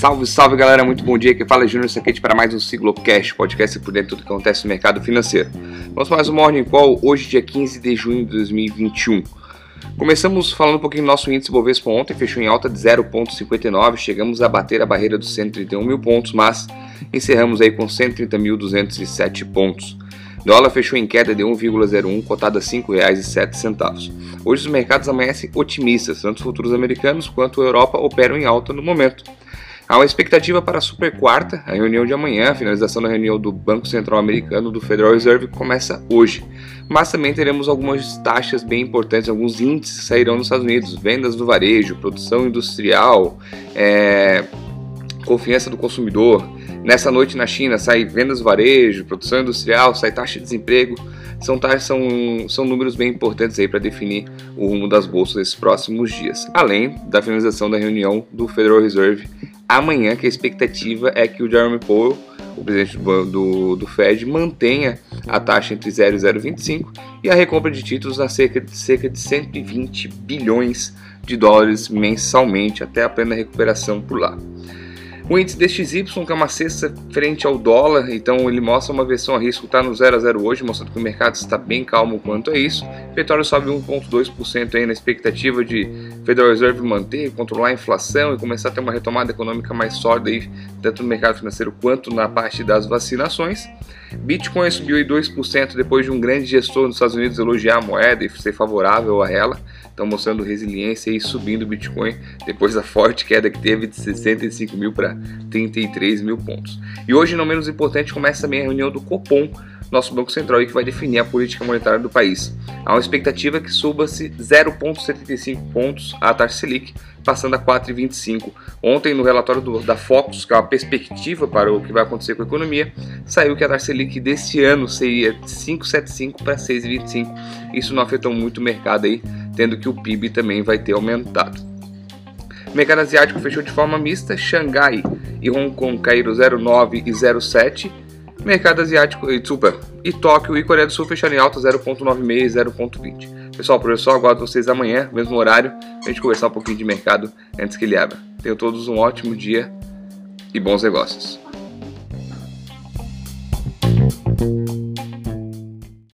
Salve, salve galera, muito bom dia. Aqui fala é Júnior Saquete para mais um Siglocast, podcast por dentro do que acontece no mercado financeiro. Vamos mais um Morning Call, hoje dia 15 de junho de 2021. Começamos falando um pouquinho do nosso índice Bovespa ontem, fechou em alta de 0,59, chegamos a bater a barreira dos 131 mil pontos, mas encerramos aí com 130.207 pontos. Dólar fechou em queda de 1,01, cotada a R$ 5,07. Hoje os mercados amanhecem otimistas, tanto os futuros americanos quanto a Europa operam em alta no momento. Há uma expectativa para a super quarta, a reunião de amanhã, a finalização da reunião do Banco Central Americano do Federal Reserve começa hoje. Mas também teremos algumas taxas bem importantes, alguns índices sairão nos Estados Unidos, vendas do varejo, produção industrial, é, confiança do consumidor, Nessa noite na China sai vendas do varejo, produção industrial, sai taxa de desemprego. São, são, são números bem importantes aí para definir o rumo das bolsas nesses próximos dias. Além da finalização da reunião do Federal Reserve amanhã, que a expectativa é que o Jeremy Powell, o presidente do, do, do Fed, mantenha a taxa entre 0 e 0,25 e a recompra de títulos a cerca de, cerca de 120 bilhões de dólares mensalmente até a plena recuperação por lá. O índice DXY, que é uma cesta frente ao dólar, então ele mostra uma versão a risco, está no 0 a 0 hoje, mostrando que o mercado está bem calmo quanto a isso. O petróleo sobe 1,2% aí na expectativa de Federal Reserve manter, controlar a inflação e começar a ter uma retomada econômica mais sólida aí, tanto no mercado financeiro quanto na parte das vacinações. Bitcoin subiu 2% depois de um grande gestor nos Estados Unidos elogiar a moeda e ser favorável a ela. Estão mostrando resiliência e subindo o Bitcoin depois da forte queda que teve de 65 mil para 33 mil pontos. E hoje, não menos importante, começa também a reunião do Copom, nosso Banco Central, que vai definir a política monetária do país. Há uma expectativa que suba-se 0,75 pontos a taxa Selic, passando a 4,25. Ontem, no relatório do, da Focus, que é uma perspectiva para o que vai acontecer com a economia, saiu que a taxa Selic desse ano seria de 5,75 para 6,25. Isso não afetou muito o mercado aí, tendo que o PIB também vai ter aumentado. O mercado asiático fechou de forma mista, Xangai e Hong Kong caíram 0,9 e 0,7 Mercado asiático, desculpa, e Tóquio e Coreia do Sul fecharam em alta 0.96 e 0.20. Pessoal, por isso aguardo vocês amanhã, mesmo horário, a gente conversar um pouquinho de mercado antes que ele abra. Tenham todos um ótimo dia e bons negócios.